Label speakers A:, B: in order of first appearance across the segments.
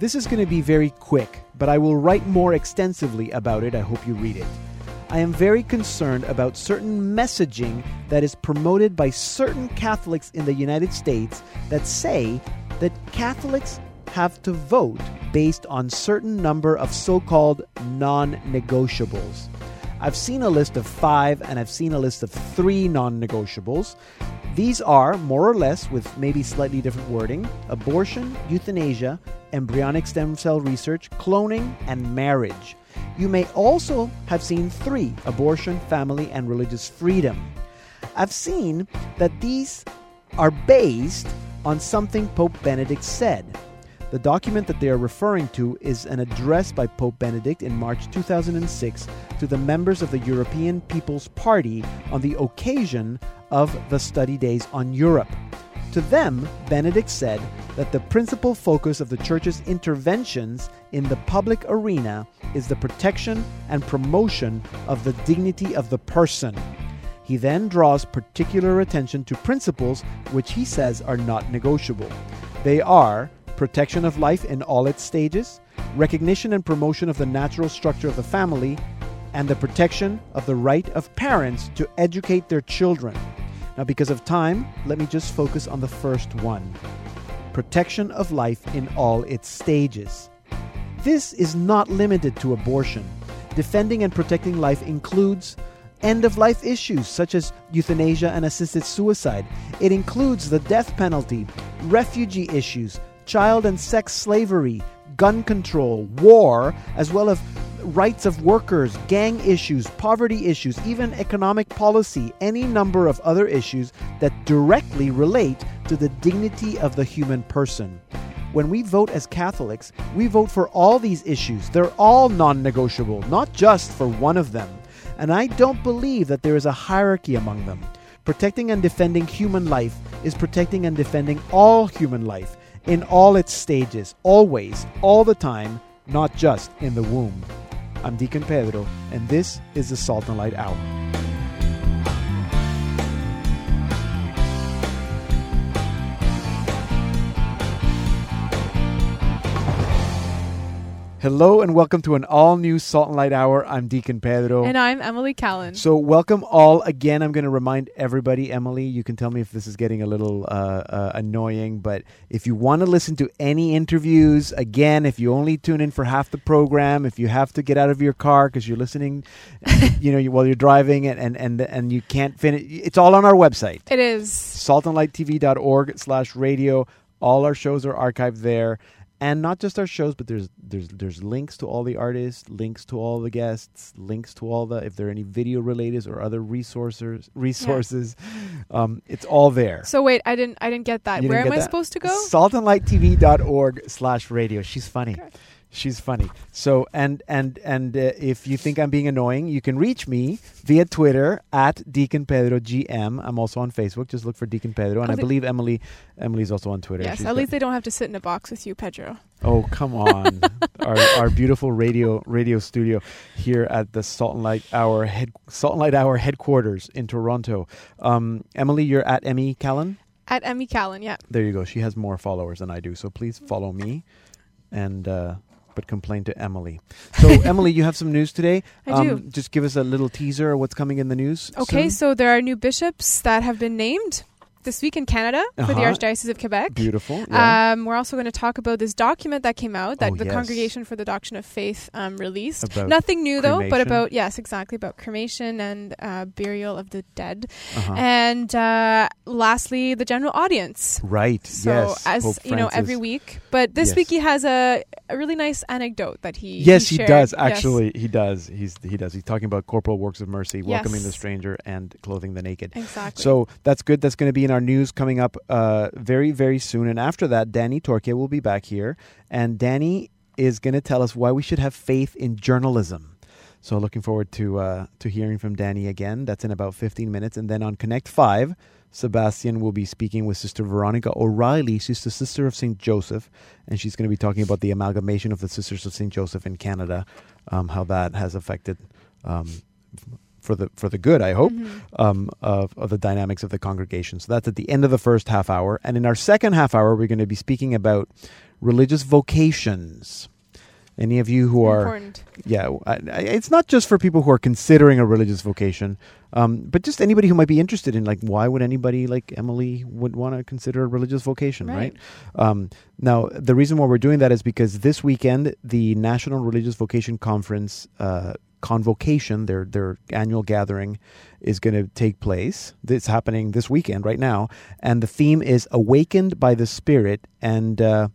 A: This is going to be very quick, but I will write more extensively about it. I hope you read it. I am very concerned about certain messaging that is promoted by certain Catholics in the United States that say that Catholics have to vote based on certain number of so-called non-negotiables. I've seen a list of 5 and I've seen a list of 3 non-negotiables. These are more or less with maybe slightly different wording: abortion, euthanasia, embryonic stem cell research, cloning, and marriage. You may also have seen three abortion, family, and religious freedom. I've seen that these are based on something Pope Benedict said. The document that they are referring to is an address by Pope Benedict in March 2006 to the members of the European People's Party on the occasion of the study days on Europe. To them, Benedict said that the principal focus of the Church's interventions in the public arena is the protection and promotion of the dignity of the person. He then draws particular attention to principles which he says are not negotiable. They are protection of life in all its stages, recognition and promotion of the natural structure of the family, and the protection of the right of parents to educate their children. Now, because of time, let me just focus on the first one protection of life in all its stages. This is not limited to abortion. Defending and protecting life includes end of life issues such as euthanasia and assisted suicide. It includes the death penalty, refugee issues, child and sex slavery, gun control, war, as well as rights of workers, gang issues, poverty issues, even economic policy, any number of other issues that directly relate to the dignity of the human person. When we vote as Catholics, we vote for all these issues. They're all non negotiable, not just for one of them. And I don't believe that there is a hierarchy among them. Protecting and defending human life is protecting and defending all human life in all its stages, always, all the time, not just in the womb. I'm Deacon Pedro, and this is the Salt and Light Hour. Hello and welcome to an all new Salt and Light Hour. I'm Deacon Pedro.
B: And I'm Emily Callan.
A: So, welcome all again. I'm going to remind everybody, Emily, you can tell me if this is getting a little uh, uh, annoying, but if you want to listen to any interviews, again, if you only tune in for half the program, if you have to get out of your car because you're listening, you know, while you're driving and, and, and, and you can't finish, it's all on our website.
B: It is.
A: saltandlighttv.org slash radio. All our shows are archived there and not just our shows, but there's there's there's links to all the artists, links to all the guests, links to all the if there are any video related or other resources resources. Yeah. Um, it's all there.
B: So wait, I didn't I didn't get that.
A: You
B: Where am
A: I
B: supposed to go?
A: Saltandlighttv.org slash radio. She's funny. Okay. She's funny. So and and and uh, if you think I'm being annoying, you can reach me via Twitter at Deacon Pedro GM. I'm also on Facebook. Just look for Deacon Pedro, and I believe Emily Emily's also on Twitter.
B: Yes,
A: She's
B: at least they don't have to sit in a box with you, Pedro.
A: Oh come on, our our beautiful radio radio studio here at the Salt and Light Hour head Salt and Light Hour headquarters in Toronto. Um, Emily, you're at Emmy Callan.
B: At Emmy Callan, yeah.
A: There you go. She has more followers than I do, so please follow me and. Uh, but complain to Emily. So, Emily, you have some news today.
B: I um, do.
A: Just give us a little teaser of what's coming in the news.
B: Okay,
A: soon.
B: so there are new bishops that have been named this week in Canada uh-huh. for the uh-huh. Archdiocese of Quebec.
A: Beautiful. Yeah.
B: Um, we're also going to talk about this document that came out that
A: oh,
B: the
A: yes.
B: Congregation for the Doctrine of Faith um, released.
A: About
B: Nothing new
A: cremation.
B: though, but about yes, exactly about cremation and uh, burial of the dead.
A: Uh-huh.
B: And uh, lastly, the general audience.
A: Right.
B: So
A: yes.
B: as
A: Pope
B: you know, every week. But this
A: Yes.
B: week he has a, a really nice anecdote that he
A: Yes, he,
B: shared.
A: does.
B: Yes.
A: Actually, he does. He's he does. He's talking about corporal works of mercy, welcoming the stranger and clothing the naked.
B: Exactly.
A: So that's good. That's going to be in our news coming up uh, very, very soon. And after that, Danny Torchia will be back here. And Danny is going to tell us why we should have faith in journalism. So looking forward to uh, to hearing from Danny again. That's in about 15 minutes. And then on Connect 5, Sebastian will be speaking with Sister Veronica O'Reilly. She's the sister of St. Joseph. And she's going to be talking about the amalgamation of the Sisters of St. Joseph in Canada, um, how that has affected um, for the for the good, I hope,
B: Mhm.
A: um, of, of the dynamics of the congregation. So that's at the end of the first half hour, and in our second half hour, we're going to be speaking about religious vocations. Any of you who are
B: Important.
A: yeah, I, I, it's not just for people who are considering a religious vocation, um, but just anybody who might be interested in like why would anybody like Emily would want to consider a religious vocation, right?
B: Right.
A: Um, now, the reason why we're doing that is because this weekend the National Religious Vocation Conference uh, convocation, their their annual gathering, is going to take place. It's happening this weekend, right now, and the theme is "Awakened by the Spirit," and uh,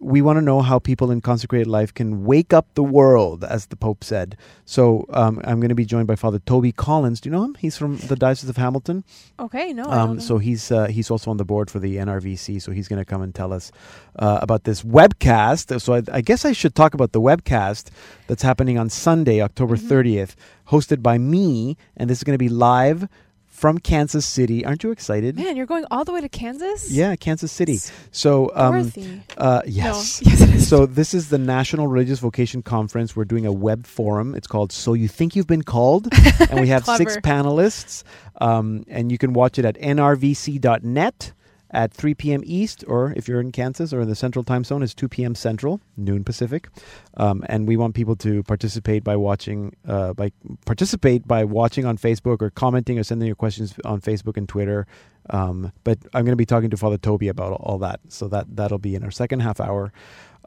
A: we want to know how people in consecrated life can wake up the world, as the Pope said. So um, I'm going to be joined by Father Toby Collins. Do you know him? He's from the Diocese of Hamilton.
B: Okay, no.
A: Um, so he's uh, he's also on the board for the NRVC. So he's going to come and tell us uh, about this webcast. So I, I guess I should talk about the webcast that's happening on Sunday, October
B: Mhm.
A: 30th, hosted by me, and this is going to be live from Kansas City. Aren't you excited?
B: Man, you're going all the way to Kansas?
A: Yeah, Kansas City. So um, uh,
B: No.
A: yes.
B: Yes, it is.
A: So this is the National Religious Vocation Conference. We're doing a web forum. It's called "So You Think You've Been Called," and we have six panelists. Um, and you can watch it at nrvc.net at 3 p.m. East, or if you're in Kansas or in the Central Time Zone, it's 2 p.m. Central, noon Pacific. Um, and we want people to participate by watching, uh, by participate by watching on Facebook or commenting or sending your questions on Facebook and Twitter. Um, but I'm going to be talking to Father Toby about all, that, so that that'll be in our second half hour.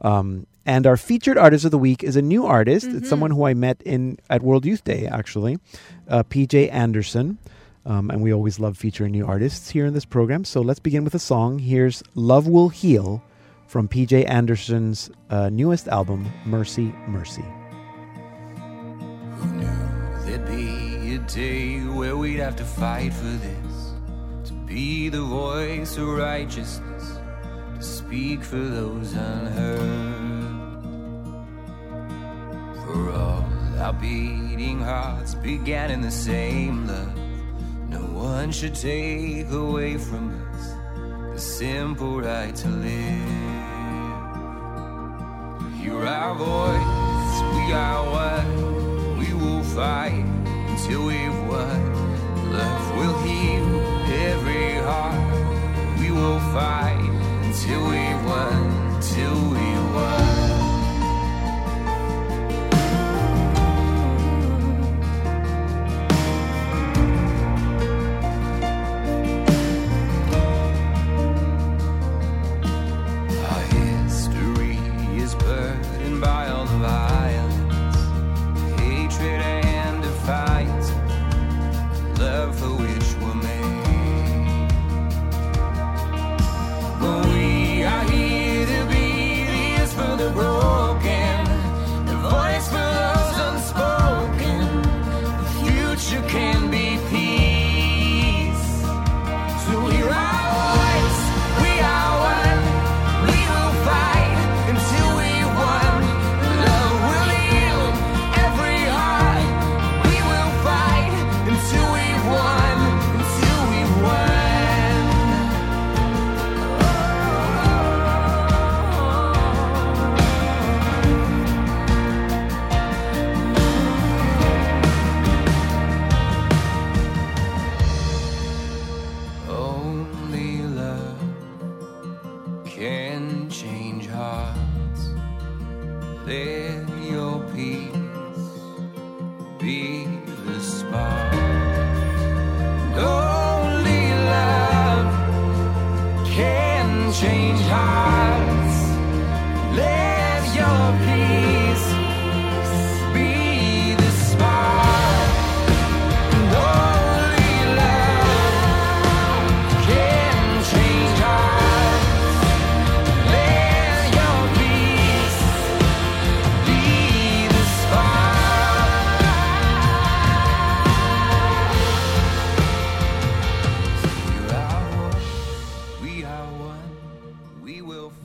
A: Um, and our featured artist of the week is a new artist. It's
B: Mhm.
A: someone who I met in at World Youth Day, actually, uh, PJ Anderson. Um, and we always love featuring new artists here in this program. So let's begin with a song. Here's Love Will Heal from PJ Anderson's uh, newest album, Mercy, Mercy.
C: Who knew there'd be a day where we'd have to fight for this? To be the voice of righteousness, to speak for those unheard. For all our beating hearts began in the same love. No one should take away from us the simple right to live. Hear our voice, we are one. We will fight until we've won. Love will heal every heart. We will fight until we've won, till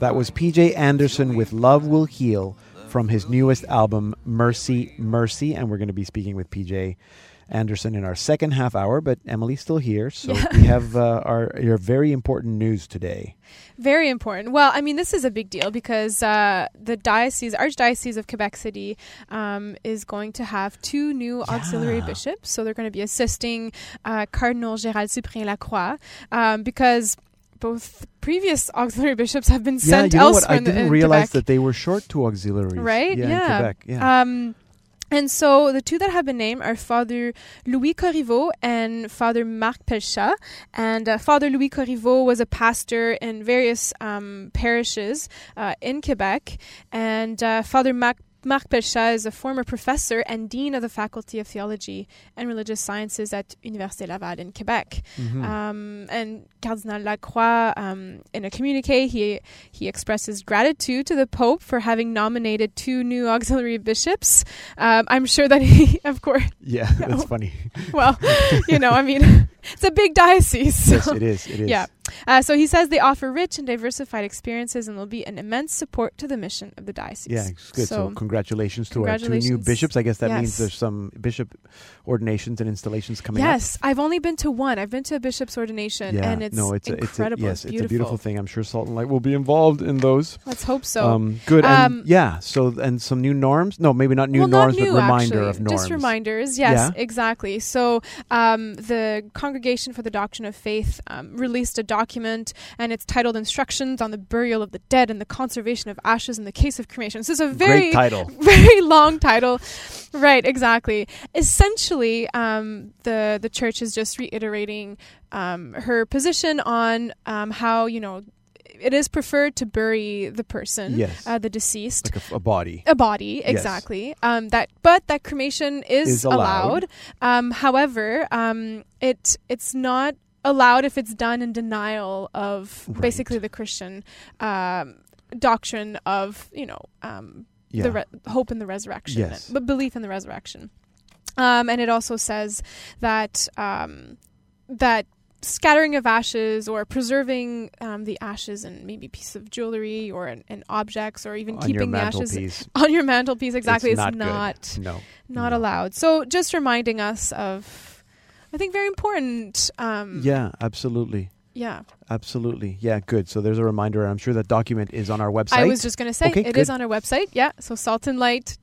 A: That was PJ Anderson with Love Will Heal from his newest album, Mercy, Mercy. And we're going to be speaking with PJ Anderson in our second half hour, but Emily's still here. So
B: Yeah.
A: we have uh, our your very important news today.
B: Very important. Well, I mean, this is a big deal because uh, the diocese, Archdiocese of Quebec City, um, is going to have two new auxiliary
A: Yeah.
B: bishops. So they're going to be assisting uh, Cardinal Gérald Cyprien Lacroix um, because both previous auxiliary bishops have been
A: yeah,
B: sent
A: you know
B: elsewhere
A: what? I didn't
B: in
A: realize
B: Quebec.
A: that they were short two auxiliaries.
B: Right?
A: Yeah.
B: Yeah.
A: In Quebec. Yeah.
B: Um, and so the two that have been named are Father Louis Corriveau and Father Marc Pelchat. And uh, Father Louis Corriveau was a pastor in various um, parishes uh, in Quebec. And uh, Father Marc Marc Pelchat is a former professor and dean of the Faculty of Theology and Religious Sciences at Université Laval in Quebec.
A: Mhm.
B: Um, and Cardinal Lacroix, um, in a communique, he he expresses gratitude to the Pope for having nominated two new auxiliary bishops. Um, I'm sure that he, of course,
A: yeah, that's
B: no.
A: funny.
B: well, you know, I mean, it's a big diocese.
A: yes,
B: so-
A: it is. It is.
B: Yeah. Uh, so he says they offer rich and diversified experiences and will be an immense support to the mission of the diocese.
A: Yeah, it's good. So,
B: So,
A: congratulations to our two new bishops. I guess that means there's some bishop ordinations and installations coming up.
B: yes, I've only been to one. I've been to a bishop's ordination,
A: Yeah,
B: and it's
A: no, it's
B: incredible.
A: A, it's a, yes,
B: it's
A: it's a beautiful
B: beautiful.
A: thing. I'm sure Salt and Light will be involved in those.
B: Let's hope so.
A: um, good.
B: Um,
A: and yeah. So and some new norms. No, maybe not new
B: well,
A: norms,
B: not new,
A: but reminder
B: actually.
A: of norms.
B: Just reminders. Yes,
A: Yeah?
B: exactly. So um, the Congregation for the Doctrine of Faith um, released a document, and it's titled "Instructions on the Burial of the Dead and the Conservation of Ashes in the Case of Cremation." So it's a very
A: Great title.
B: very long title. Right, exactly. Essentially, um, the the church is just reiterating um, her position on um, how you know it is preferred to bury the person,
A: Yes.
B: uh, the deceased,
A: Like a, a body.
B: a body
A: Yes.
B: exactly um, that but that cremation is,
A: Is allowed.
B: Um, however um, it it's not allowed if it's done in denial of
A: Right.
B: basically the christian um, doctrine of you know um,
A: Yeah.
B: the re- hope in the resurrection
A: Yes.
B: but belief in the resurrection um, and it also says that um, that scattering of ashes or preserving um, the ashes and maybe a piece of jewelry or in, in objects or even
A: on
B: keeping the ashes
A: mantelpiece.
B: on your mantelpiece exactly
A: It's
B: is
A: not
B: not
A: No.
B: not
A: No.
B: allowed so just reminding us of i think very important um
A: Yeah, absolutely.
B: Yeah
A: Absolutely. Yeah, good. So there's a reminder. I'm sure that document is on our website.
B: i was just going to say
A: Okay,
B: it is
A: good.
B: on our website yeah so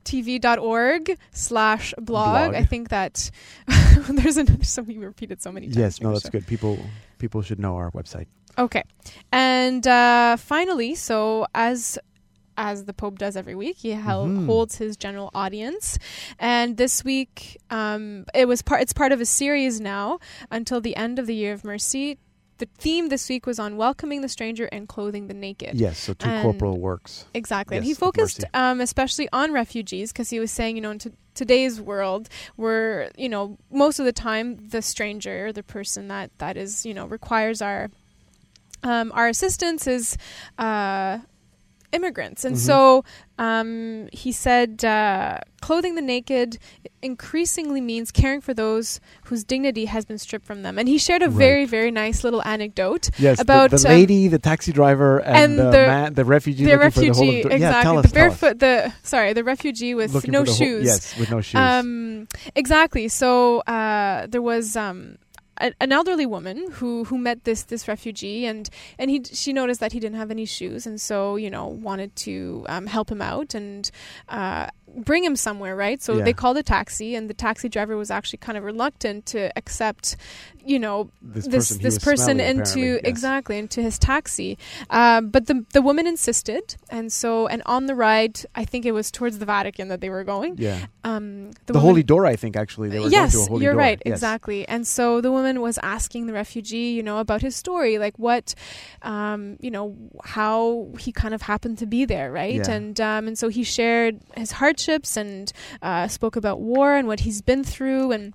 B: saltandlighttv.org slash blog i think that there's another something we repeated so many times
A: yes, no, that's good. People people should know our website.
B: Okay. And uh, finally, so as as the Pope does every week, he held,
A: Mhm.
B: holds his general audience, and this week um, it was part. It's part of a series now until the end of the Year of Mercy. The theme this week was on welcoming the stranger and clothing the naked.
A: Yes, so two
B: And-
A: corporal works.
B: Exactly. and he focused um, especially on refugees because he was saying, you know, in t- today's world, where, you know, most of the time the stranger, the person that, that is, you know, requires our um, our assistance is uh, immigrants. And
A: Mhm.
B: so um, he said, uh, clothing the naked increasingly means caring for those whose dignity has been stripped from them. And he shared a
A: Right.
B: very, very nice little anecdote
A: Yes,
B: about,
A: the,
B: um,
A: lady, the taxi driver, and,
B: and
A: the,
B: the-
A: man, the refugee.
B: the
A: looking for the whole
B: refugee, exactly.
A: Yeah, us,
B: the barefoot, the sorry, the refugee with
A: Looking
B: no
A: the whole-
B: shoes.
A: yes, with no shoes.
B: Um, exactly. So uh, there was um, a, an elderly woman who who met this this refugee, and and he she noticed that he didn't have any shoes, and so you know wanted to um, help him out and. Uh, bring him somewhere right so
A: Yeah.
B: they called a taxi and the taxi driver was actually kind of reluctant to accept you know
A: this
B: this
A: person,
B: this person into
A: yes.
B: exactly into his taxi um, but the the woman insisted and so and on the ride i think it was towards the vatican that they were going
A: Yeah,
B: um,
A: the,
B: woman-
A: holy door. I think actually they were
B: yes,
A: going to a holy
B: you're
A: door.
B: right,
A: Yes.
B: exactly. And so the woman was asking the refugee, you know, about his story, like what, um, you know, how he kind of happened to be there, right?
A: Yeah.
B: And um, and so he shared his hardships and uh, spoke about war and what he's been through and.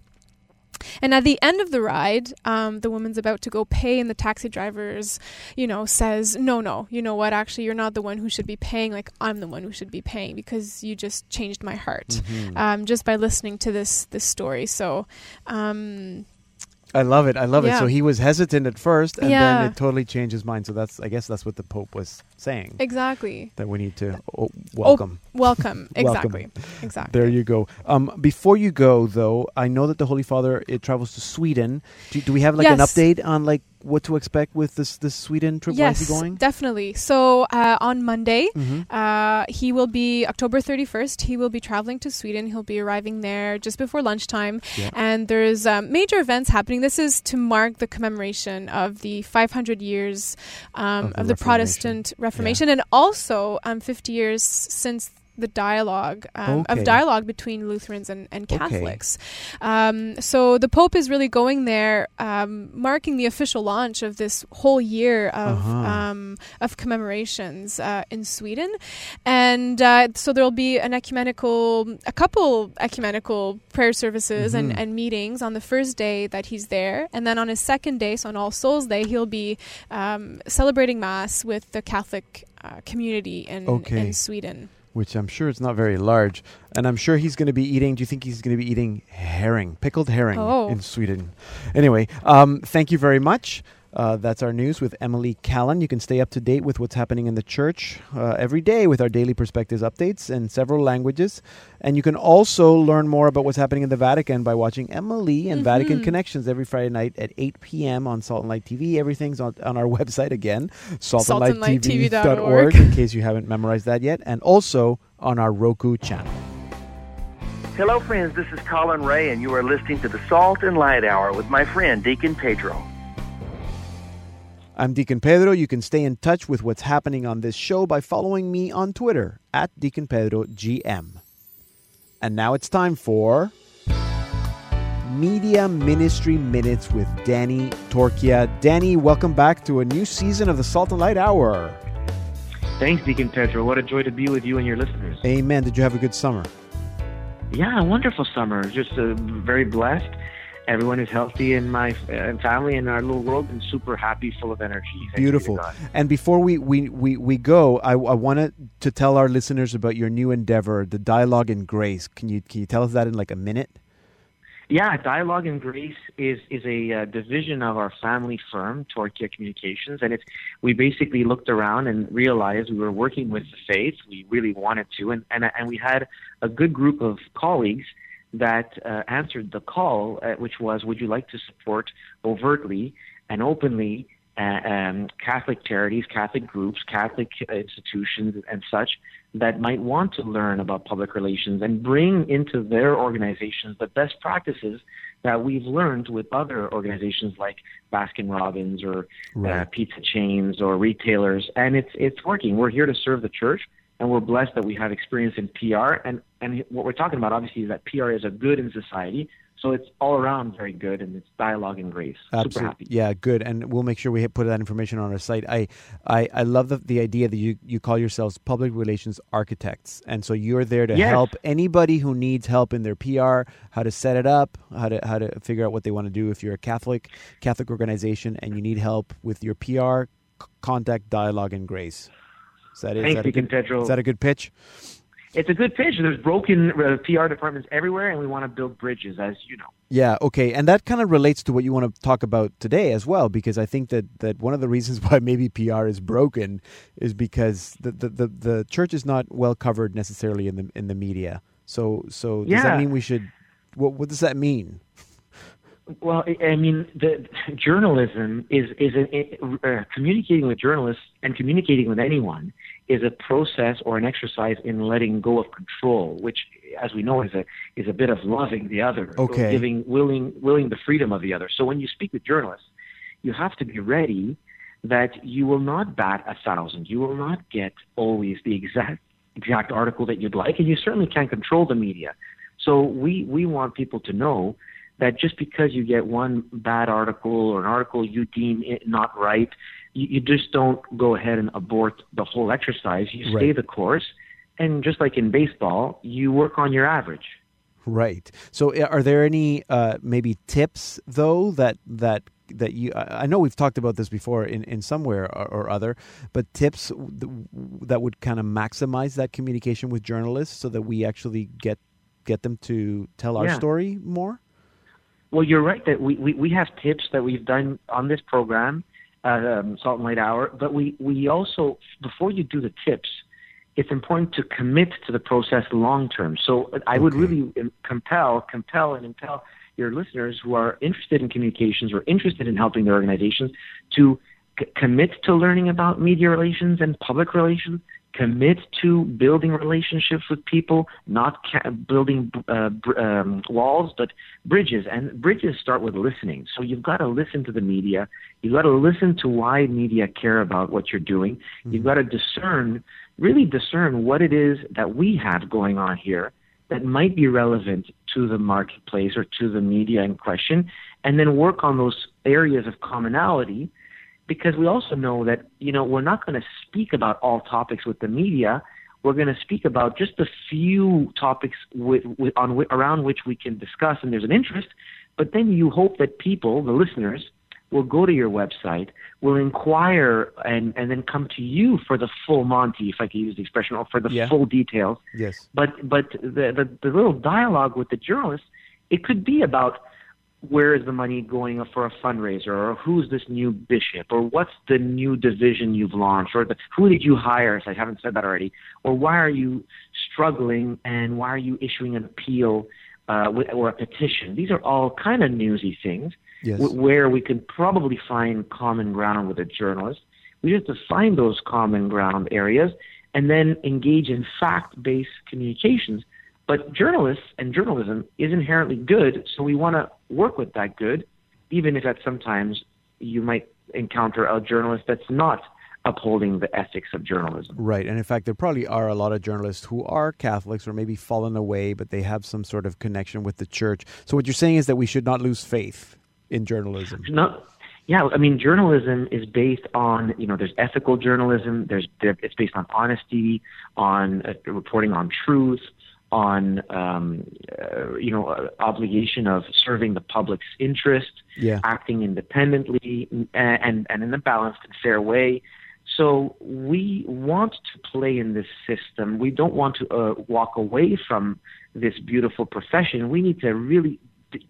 B: And at the end of the ride, um, the woman's about to go pay, and the taxi driver's, you know, says, "No, no, you know what? Actually, you're not the one who should be paying. Like I'm the one who should be paying because you just changed my heart."
A: Mhm.
B: um, just by listening to this this story. So, um,
A: I love it. I love it. So he was hesitant at first, and
B: Yeah.
A: then it totally changed his mind. So that's, I guess, that's what the Pope was saying
B: Exactly.
A: that we need to oh, welcome.
B: Welcome.
A: Welcome.
B: Exactly. Exactly.
A: There you go. Um, before you go, though, I know that the Holy Father it travels to Sweden. Do, do we have like an update on like what to expect with this this Sweden trip?
B: Yes,
A: going?
B: definitely. So uh, on Monday,
A: Mhm.
B: uh, he will be October 31st. He will be traveling to Sweden. He'll be arriving there just before lunchtime.
A: Yeah.
B: And there's um, major events happening. This is to mark the commemoration of the 500 years um,
A: Of the
B: of, the
A: Reformation.
B: Reformation, and also um, 50 years since the dialogue um,
A: Okay.
B: of dialogue between Lutherans and, and
A: Okay.
B: Catholics. Um, so the Pope is really going there, um, marking the official launch of this whole year of
A: Uh-huh.
B: um, of commemorations uh, in Sweden, and uh, so there will be an ecumenical, a couple ecumenical prayer services
A: Mhm.
B: and, and meetings on the first day that he's there, and then on his second day, so on All Souls Day, he'll be um, celebrating Mass with the Catholic uh, community in,
A: Okay.
B: in Sweden.
A: Which I'm sure it's not very large, and I'm sure he's going to be eating. Do you think he's going to be eating herring, pickled herring,
B: Oh.
A: in Sweden? Anyway, um, thank you very much. Uh, that's our news with Emily Callan. You can stay up to date with what's happening in the church uh, every day with our daily perspectives updates in several languages. And you can also learn more about what's happening in the Vatican by watching Emily and Vatican
B: Mhm.
A: Connections every Friday night at 8 p.m. on Salt and Light TV. Everything's on, on our website again, saltandlighttv.org,
B: saltandlighttv.org.
A: in case you haven't memorized that yet, and also on our Roku channel.
D: Hello, friends. This is Collin Raye, and you are listening to the Salt and Light Hour with my friend Deacon Pedro.
A: I'm Deacon Pedro. You can stay in touch with what's happening on this show by following me on Twitter at Deacon Pedro GM. And now it's time for Media Ministry Minutes with Danny Torchia. Danny, welcome back to a new season of the Salt and Light Hour.
E: Thanks, Deacon Pedro. What a joy to be with you and your listeners.
A: Amen. Did you have a good summer?
E: Yeah, a wonderful summer. Just uh, very blessed. Everyone is healthy in my uh, family and our little world, and super happy, full of energy. To
A: Beautiful. And before we, we, we, we go, I, I wanted to tell our listeners about your new endeavor, the Dialogue in Grace. Can you, can you tell us that in like a minute?
E: Yeah, Dialogue in Grace is is a uh, division of our family firm, Torchia Communications, and it's we basically looked around and realized we were working with the faith. We really wanted to, and and and we had a good group of colleagues that uh, answered the call, uh, which was, "Would you like to support overtly and openly?" Uh, um, Catholic charities, Catholic groups, Catholic institutions, and such that might want to learn about public relations and bring into their organizations the best practices that we've learned with other organizations like Baskin Robbins or uh,
A: Right.
E: pizza chains or retailers. And it's it's working. We're here to serve the church, and we're blessed that we have experience in PR. And and what we're talking about obviously is that PR is a good in society. So it's all around very good, and it's dialogue and grace. Super
A: Absolutely.
E: happy.
A: Yeah, good. And we'll make sure we put that information on our site. I, I, I love the, the idea that you, you call yourselves public relations architects. And so you're there to
E: Yes.
A: help anybody who needs help in their PR, how to set it up, how to, how to figure out what they want to do. If you're a Catholic, Catholic organization and you need help with your PR, contact Dialogue and Grace. Is that, is
E: Thanks,
A: that a good,
E: Pedro.
A: is that a good pitch?
E: It's a good pitch. There's broken uh, PR departments everywhere, and we want to build bridges, as you know.
A: Yeah, okay. And that kind of relates to what you want to talk about today as well, because I think that, that one of the reasons why maybe PR is broken is because the, the, the, the church is not well covered necessarily in the in the media. So so does that mean we should what what does that mean?
E: Well, I mean, the journalism is is a, uh, communicating with journalists and communicating with anyone is a process or an exercise in letting go of control, which, as we know, is a is a bit of loving the other,
A: Okay.
E: giving willing willing the freedom of the other. So when you speak with journalists, you have to be ready that you will not bat a thousand. You will not get always the exact exact article that you'd like, and you certainly can't control the media. So we we want people to know that just because you get one bad article or an article you deem it not right, you, you just don't go ahead and abort the whole exercise. You stay
A: Right.
E: the course, and just like in baseball, you work on your average.
A: Right. So uh, are there any uh, maybe tips though that that that you I I know we've talked about this before in, in somewhere or, or other, but tips that would kind of maximize that communication with journalists so that we actually get get them to tell our
E: Yeah.
A: story more?
E: Well, you're right that we, we, we have tips that we've done on this program, um, Salt and Light Hour. But we, we also, before you do the tips, it's important to commit to the process long term. So I would
A: Okay.
E: really um, compel, compel, and impel your listeners who are interested in communications or interested in helping their organizations to c- commit to learning about media relations and public relations. Commit to building relationships with people, not ca- building uh, br- um, walls, but bridges. And bridges start with listening. So you've got to listen to the media. You've got to listen to why media care about what you're doing. You've got to discern, really discern what it is that we have going on here that might be relevant to the marketplace or to the media in question, and then work on those areas of commonality. Because we also know that you know we're not going to speak about all topics with the media. We're going to speak about just a few topics with, with, on around which we can discuss, and there's an interest. But then you hope that people, the listeners, will go to your website, will inquire, and, and then come to you for the full Monty, if I can use the expression, or for the
A: Yeah.
E: full details.
A: Yes.
E: But but the, the the little dialogue with the journalists, it could be about where is the money going for a fundraiser, or who's this new bishop, or what's the new division you've launched, or the, who did you hire? If I haven't said that already, or why are you struggling, and why are you issuing an appeal uh, or a petition? These are all kind of newsy things
A: Yes.
E: where we can probably find common ground with a journalist. We just have to find those common ground areas and then engage in fact based communications. But journalists and journalism is inherently good, so we want to work with that good, even if at sometimes you might encounter a journalist that's not upholding the ethics of journalism.
A: Right. And in fact, there probably are a lot of journalists who are Catholics or maybe fallen away, but they have some sort of connection with the church. So what you're saying is that we should not lose faith in journalism.
E: No, yeah, I mean, journalism is based on you know, there's ethical journalism. There's there, it's based on honesty, on uh, reporting on truth, on um, uh, you know, uh, obligation of serving the public's interest,
A: Yeah.
E: acting independently, and, and and in a balanced and fair way. So we want to play in this system. We don't want to uh, walk away from this beautiful profession. We need to really d-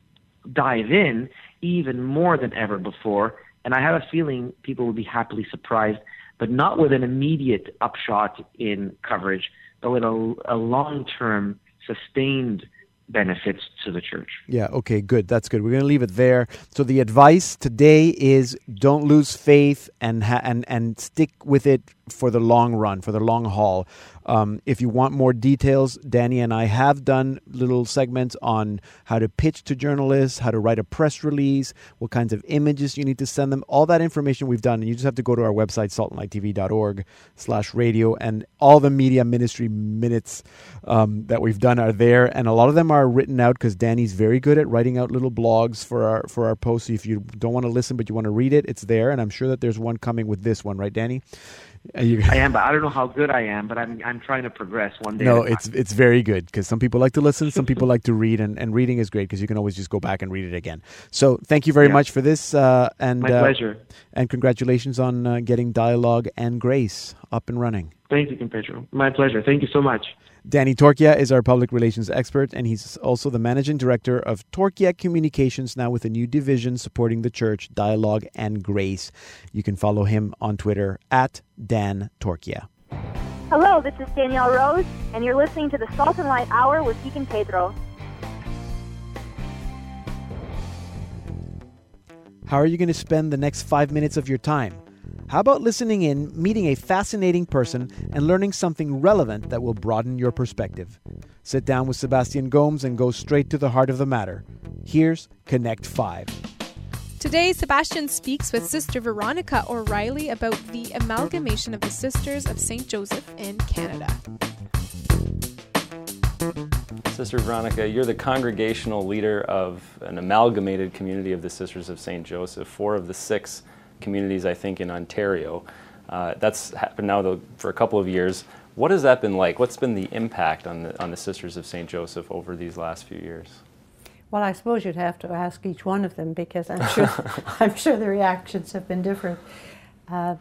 E: dive in even more than ever before. And I have a feeling people will be happily surprised, but not with an immediate upshot in coverage, but a, a long term, sustained benefits to the church.
A: Yeah, okay, good. That's good. We're going to leave it there. So the advice today is don't lose faith and ha- and and stick with it for the long run, for the long haul. Um, if you want more details, Danny and I have done little segments on how to pitch to journalists, how to write a press release, what kinds of images you need to send them. All that information we've done, and you just have to go to our website, saltandlighttv.org slash radio, and all the media ministry minutes um, that we've done are there, and a lot of them are written out because Danny's very good at writing out little blogs for our for our posts. So if you don't want to listen but you want to read it, it's there, and I'm sure that there's one coming with this one, right, Danny? Uh,
E: I am, but I don't know how good I am, but I'm I'm trying to progress one day.
A: no, it's it's very good because some people like to listen, some people like to read, and, and reading is great because you can always just go back and read it again. So thank you very
E: Yeah.
A: much for this, uh, and
E: my
A: uh,
E: pleasure.
A: and congratulations on uh, getting Dialogue and Grace up and running.
E: Thank you, Pedro. My pleasure. Thank you so much.
A: Danny Torchia is our public relations expert, and he's also the managing director of Torchia Communications, now with a new division supporting the church, Dialogue and Grace. You can follow him on Twitter at Dan Torchia.
F: Hello, this is Danielle Rose, and you're listening to the Salt and Light Hour with Deacon Pedro.
A: How are you going to spend the next five minutes of your time? How about listening in, meeting a fascinating person, and learning something relevant that will broaden your perspective? Sit down with Sebastian Gomes and go straight to the heart of the matter. Here's Connect 5.
B: Today, Sebastian speaks with Sister Veronica O'Reilly about the amalgamation of the Sisters of St. Joseph in Canada.
G: Sister Veronica, you're the congregational leader of an amalgamated community of the Sisters of St. Joseph, four of the six communities, I think, in Ontario. Uh, that's happened now though, for a couple of years. What has that been like? What's been the impact on the, on the Sisters of St. Joseph over these last few years?
H: Well, I suppose you'd have to ask each one of them because I'm sure I'm sure the reactions have been different. Uh,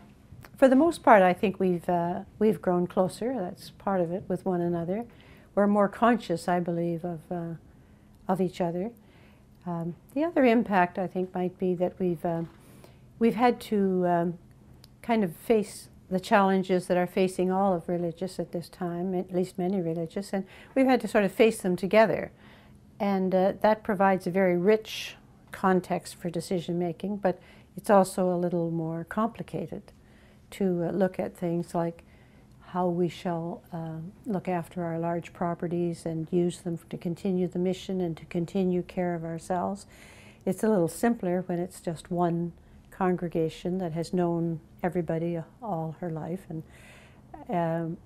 H: for the most part, I think we've uh, we've grown closer. That's part of it with one another. We're more conscious, I believe, of uh, of each other. Um, the other impact, I think, might be that we've uh, we've had to um, kind of face the challenges that are facing all of religious at this time, at least many religious, and we've had to sort of face them together. And uh, that provides a very rich context for decision making, but it's also a little more complicated to uh, look at things like how we shall uh, look after our large properties and use them to continue the mission and to continue care of ourselves. It's a little simpler when it's just one congregation that has known everybody all her life, and um,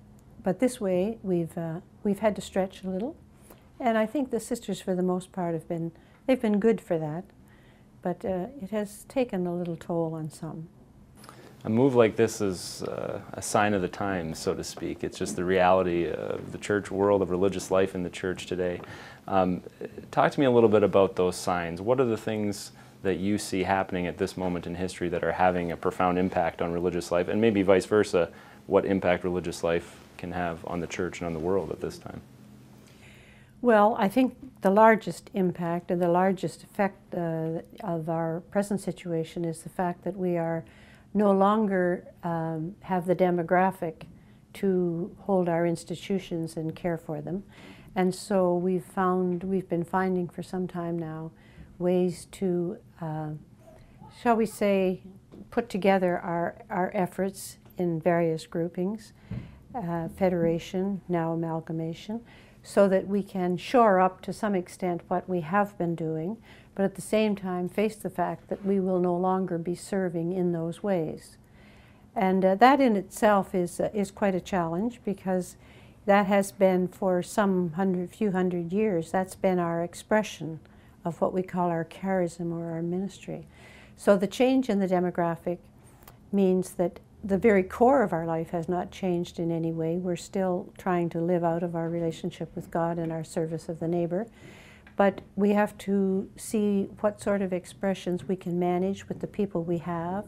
H: but this way we've uh, we've had to stretch a little, and I think the sisters for the most part have been they've been good for that, but uh, it has taken a little toll on some
G: a move like this is uh, a sign of the times, so to speak. It's just the reality of the church world, of religious life in the church today. Um, talk to me a little bit about those signs. What are the things that you see happening at this moment in history that are having a profound impact on religious life, and maybe vice versa, what impact religious life can have on the church and on the world at this time?
H: Well, I think the largest impact and the largest effect uh, of our present situation is the fact that we are no longer um, have the demographic to hold our institutions and care for them. And so we've found, we've been finding for some time now ways to, uh, shall we say, put together our, our efforts in various groupings, uh, federation, now amalgamation, so that we can shore up to some extent what we have been doing, but at the same time face the fact that we will no longer be serving in those ways. And uh, that in itself is, uh, is quite a challenge because that has been for some hundred, few hundred years, that's been our expression of what we call our charism or our ministry. So the change in the demographic means that the very core of our life has not changed in any way. We're still trying to live out of our relationship with God and our service of the neighbor. But we have to see what sort of expressions we can manage with the people we have,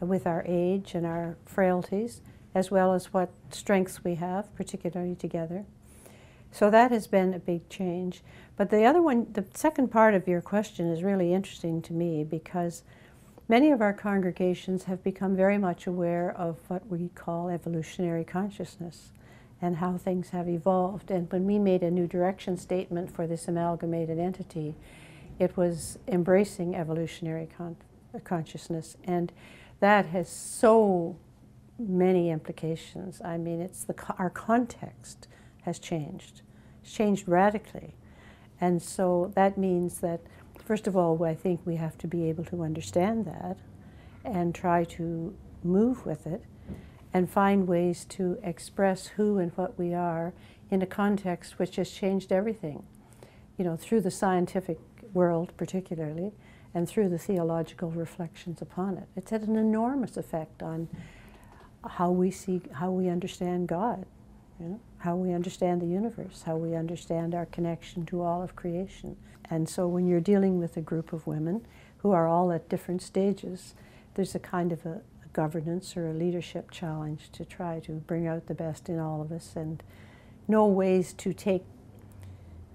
H: with our age and our frailties, as well as what strengths we have, particularly together. So that has been a big change. But the other one, the second part of your question is really interesting to me because many of our congregations have become very much aware of what we call evolutionary consciousness and how things have evolved. And when we made a new direction statement for this amalgamated entity, it was embracing evolutionary con- uh, consciousness. And that has so many implications. I mean, it's the, our context has changed, it's changed radically. And so that means that, first of all, I think we have to be able to understand that and try to move with it and find ways to express who and what we are in a context which has changed everything, you know, through the scientific world particularly, and through the theological reflections upon it. It's had an enormous effect on how we see, how we understand God, you know, how we understand the universe, how we understand our connection to all of creation. And so when you're dealing with a group of women who are all at different stages, there's a kind of a, governance or a leadership challenge to try to bring out the best in all of us and know ways to take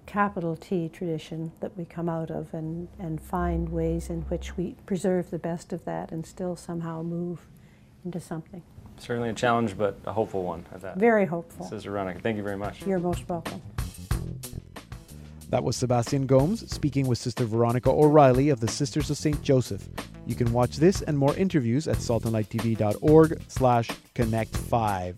H: capital T tradition that we come out of and, and find ways in which we preserve the best of that and still somehow move into something
G: certainly a challenge, but a hopeful one at that.
H: Very hopeful.
G: Sister Ronick. Thank you very much.
H: You're most welcome.
A: That was Sebastian Gomes speaking with Sister Veronica O'Reilly of the Sisters of St. Joseph. You can watch this and more interviews at saltandlighttv.org slash connect5.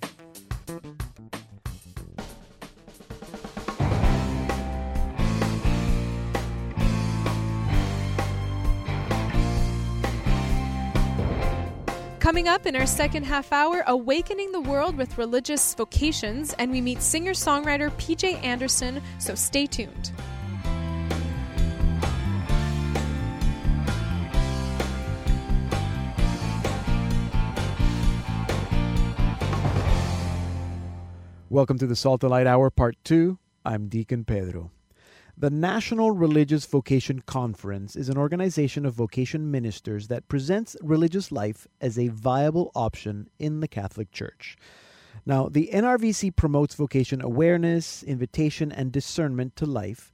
B: Coming up in our second half hour, Awakening the World with Religious Vocations, and we meet singer songwriter PJ Anderson, so stay tuned.
A: Welcome to the Salt and Light Hour, Part 2. I'm Deacon Pedro. The National Religious Vocation Conference is an organization of vocation ministers that presents religious life as a viable option in the Catholic Church. Now, the NRVC promotes vocation awareness, invitation, and discernment to life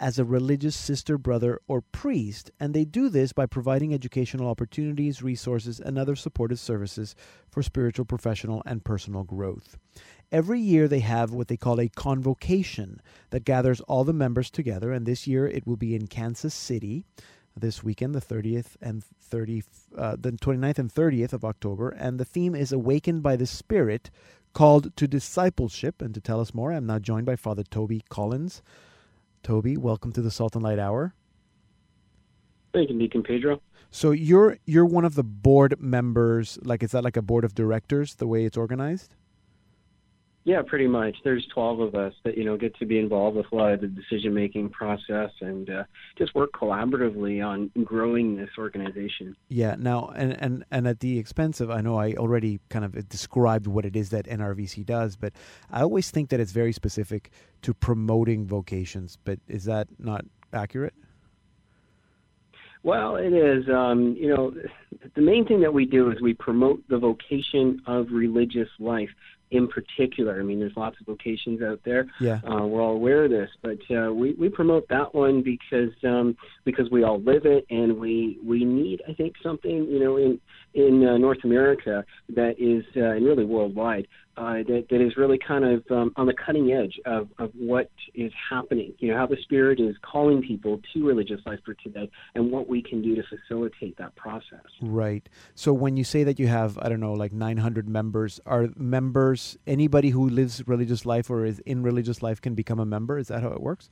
A: as a religious sister, brother, or priest, and they do this by providing educational opportunities, resources, and other supportive services for spiritual, professional, and personal growth. Every year they have what they call a convocation that gathers all the members together, and this year it will be in Kansas City this weekend, the 30th and 30, uh, the 29th and 30th of October, and the theme is Awakened by the Spirit, called to discipleship. And to tell us more, I'm now joined by Father Toby Collins. Toby, welcome to the Salt and Light Hour.
I: Thank you, Deacon Pedro.
A: So you're you're one of the board members. Like, is that like a board of directors? The way it's organized?
I: Yeah, pretty much. There's 12 of us that you know get to be involved with a lot of the decision making process and uh, just work collaboratively on growing this organization.
A: Yeah. Now, and and and at the expense of, I know I already kind of described what it is that NRVC does, but I always think that it's very specific to promoting vocations. But is that not accurate?
I: Well, it is. Um, you know, the main thing that we do is we promote the vocation of religious life in particular. I mean, there's lots of locations out there.
A: Yeah.
I: Uh, we're all aware of this, but uh, we we promote that one because um, because we all live it, and we we need, I think, something you know in in uh, North America that is uh, and really worldwide uh, that, that is really kind of um, on the cutting edge of, of what is happening. You know, how the Spirit is calling people to religious life for today and what we can do to facilitate that process.
A: Right. So when you say that you have, I don't know, like 900 members, are members anybody who lives religious life or is in religious life can become a member? Is that how it works?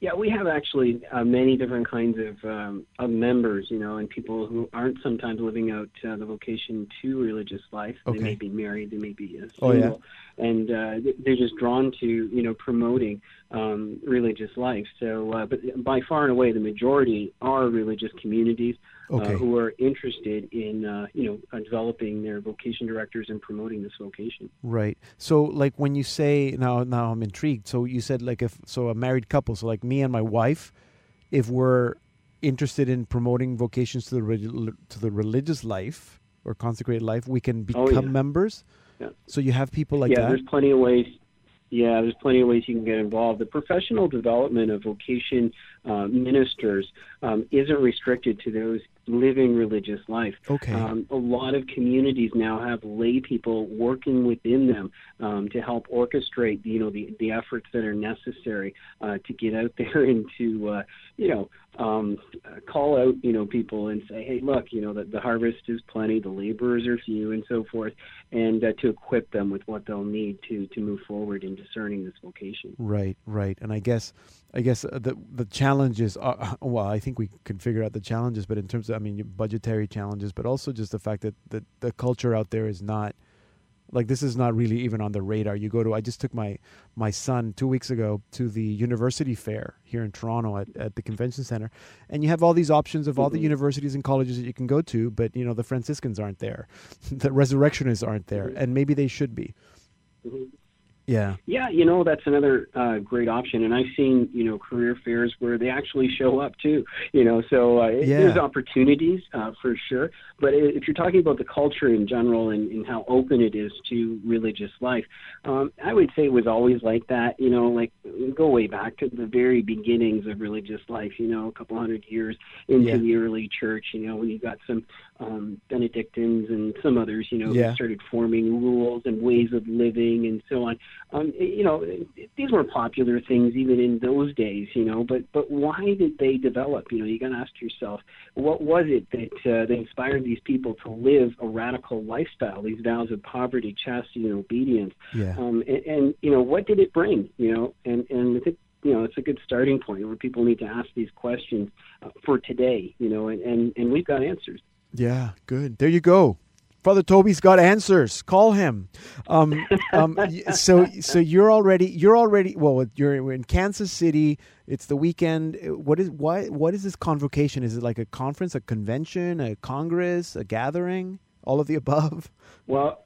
I: Yeah, we have actually uh, many different kinds of, um, of members, you know, and people who aren't sometimes living out uh, the vocation to religious life.
A: Okay.
I: They may be married, they may be uh,
A: Oh,
I: single,
A: yeah.
I: and uh, they're just drawn to, you know, promoting um, religious life. So, uh, but by far and away, the majority are religious communities
A: Okay.
I: uh, who are interested in, uh, you know, uh, developing their vocation directors and promoting this vocation.
A: Right. So like when you say now now I'm intrigued. So you said like if so a married couple, so like me and my wife, if we're interested in promoting vocations to the to the religious life or consecrated life, we can
I: Oh,
A: become
I: yeah.
A: members.
I: Yeah.
A: So you have people like
I: yeah,
A: that.
I: there's plenty of ways. Yeah, there's plenty of ways you can get involved. The professional development of vocation uh, ministers um, isn't restricted to those living religious life.
A: Okay.
I: Um, a lot of communities now have lay people working within them um, to help orchestrate, you know, the, the efforts that are necessary uh, to get out there and to, uh, you know, um, call out, you know, people and say, hey, look, you know, the, the harvest is plenty, the laborers are few, and so forth, and uh, to equip them with what they'll need to to move forward in discerning this vocation.
A: Right, right, and I guess, I guess uh, the the challenges are well. I think we can figure out the challenges, but in terms of, I mean, budgetary challenges, but also just the fact that the the culture out there is not like this is not really even on the radar. You go to, I just took my my son two weeks ago to the university fair here in Toronto at, at the convention center, and you have all these options of all the
I: Mhm.
A: universities and colleges that you can go to, but you know the Franciscans aren't there, the Resurrectionists aren't there,
I: Mhm.
A: and maybe they should be.
I: Mhm.
A: Yeah.
I: Yeah, you know that's another uh, great option, and I've seen you know career fairs where they actually show up too. You know, so uh,
A: Yeah.
I: there's opportunities uh, for sure. But if you're talking about the culture in general and, and how open it is to religious life, um, I would say it was always like that. You know, like go way back to the very beginnings of religious life. You know, a couple hundred years into
A: Yeah.
I: the early church. You know, when you got some um, Benedictines and some others. You know,
A: Yeah.
I: who started forming rules and ways of living and so on um, you know, these were popular things even in those days, you know. But but why did they develop? You know, you got to ask yourself, what was it that uh, that inspired these people to live a radical lifestyle? These vows of poverty, chastity, and obedience.
A: Yeah.
I: Um, and, and you know, what did it bring? You know, and and I think you know it's a good starting point where people need to ask these questions uh, for today. You know, and and and we've got answers.
A: Yeah, good. There you go. Father Toby's got answers. Call him. Um, um, so, so you're already you're already well. You're in Kansas City. It's the weekend. What is why? What is this convocation? Is it like a conference, a convention, a congress, a gathering? All of the above.
I: Well,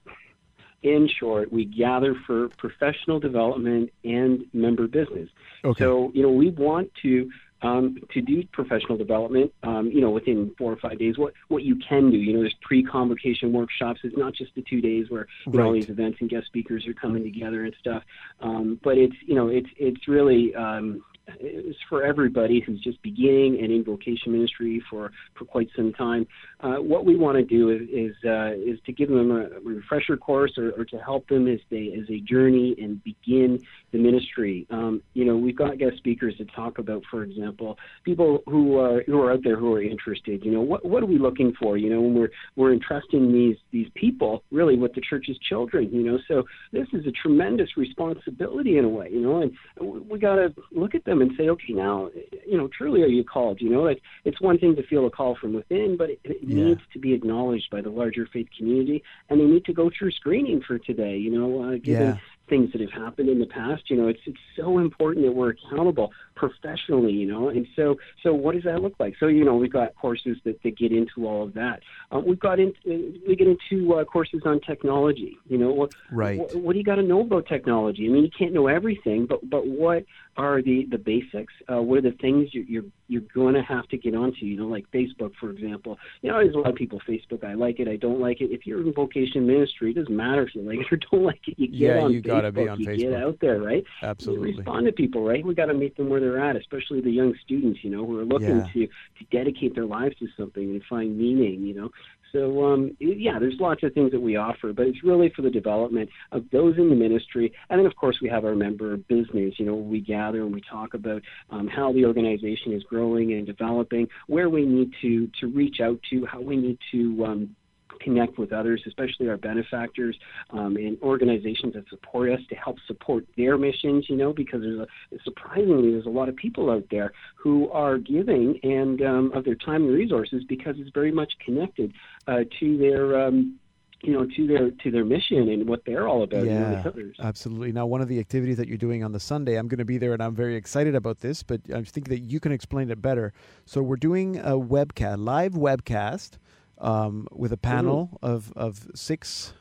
I: in short, we gather for professional development and member business.
A: Okay.
I: So, you know, we want to um, to do professional development, um, you know, within four or five days. What what you can do, you know, there's pre-convocation workshops. It's not just the two days where you know all
A: Right.
I: these events and guest speakers are coming together and stuff. Um, but it's you know it's it's really um, is for everybody who's just beginning and in vocation ministry for for quite some time. Uh, what we want to do is is, uh, is to give them a refresher course or, or to help them as they as they journey and begin the ministry. Um, you know, we've got guest speakers to talk about, for example, people who are who are out there who are interested. You know, what what are we looking for? You know, when we're we're entrusting these these people really with the church's children. You know, so this is a tremendous responsibility in a way. You know, and we got to look at them and say, okay, now, you know, truly, are you called? You know, it's it's one thing to feel a call from within, but it, it
A: Yeah.
I: needs to be acknowledged by the larger faith community, and they need to go through screening for today. You know, uh, given
A: Yeah.
I: things that have happened in the past. You know, it's it's so important that we're accountable professionally. You know, and so so what does that look like? So you know, we've got courses that, that get into all of that. Uh, we've got in, uh, we get into uh, courses on technology. You know, what
A: Right.
I: what, what do you got to know about technology? I mean, you can't know everything, but but what are the the basics? Uh, what are the things you, you're you're going to have to get onto? You know, like Facebook, for example. You know, there's a lot of people Facebook. I like it. I don't like it. If you're in vocation ministry, it doesn't matter if you like it or don't like it. You get
A: Yeah,
I: on
A: you
I: Facebook.
A: gotta be on
I: you
A: Facebook.
I: get out there, right?
A: Absolutely.
I: You respond to people, right? We got to meet them where they're at, especially the young students. You know, who are looking
A: Yeah.
I: to to dedicate their lives to something and find meaning. You know. So um, yeah, there's lots of things that we offer, but it's really for the development of those in the ministry, and then of course we have our member business. You know, we gather and we talk about um, how the organization is growing and developing, where we need to to reach out to, how we need to. Um, connect with others, especially our benefactors um, and organizations that support us to help support their missions. You know, because there's a surprisingly there's a lot of people out there who are giving and um, of their time and resources because it's very much connected uh, to their. Um, you know, to their to their mission and what they're all about.
A: Yeah, absolutely. Now, one of the activities that you're doing on the Sunday, I'm going to be there, and I'm very excited about this. But I think that you can explain it better. So we're doing a webcast, live webcast, um, with a panel of of six.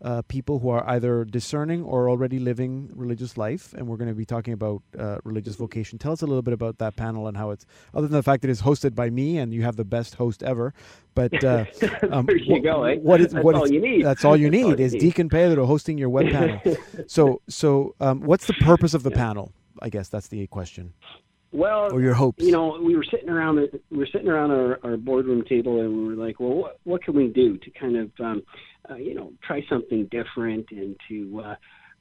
A: Uh, people who are either discerning or already living religious life, and we're going to be talking about uh, religious vocation. Tell us a little bit about that panel and how it's, other than the fact that it's hosted by me and you have the best host ever. But uh, um,
I: there you
A: wh-
I: go. Eh?
A: What is
I: That's
A: what
I: all
A: is-
I: you need.
A: That's all you
I: That's all
A: need
I: you
A: is
I: need.
A: Deacon Pedro hosting your web panel. so, so um, what's the purpose of the panel? I guess that's the question.
I: Well,
A: Or your hopes.
I: You know, we were sitting around the, we were sitting around our, our boardroom table, and we were like, well, what, what can we do to kind of, um, uh, you know, try something different and to, uh,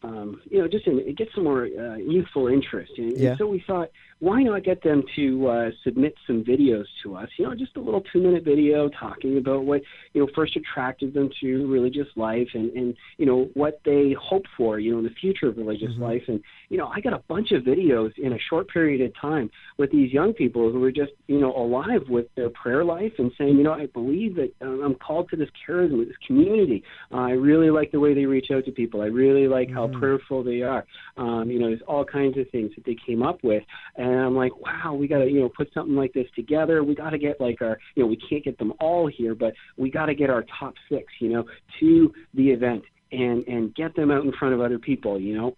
I: um, you know, just in, get some more uh, youthful interest. And, and so we thought, why not get them to uh, submit some videos to us? You know, just a little two-minute video talking about what you know first attracted them to religious life and and you know what they hope for, you know, in the future of religious
A: Mm-hmm.
I: life. And you know, I got a bunch of videos in a short period of time with these young people who were just you know alive with their prayer life and saying, you know, I believe that uh, I'm called to this charisma, this community. Uh, I really like the way they reach out to people. I really like how prayerful they are. Um, you know, there's all kinds of things that they came up with, and I'm like, wow, we got to you know put something like this together. We got to get like our, you know, we can't get them all here, but we got to get our top six, you know, to the event and and get them out in front of other people, you know.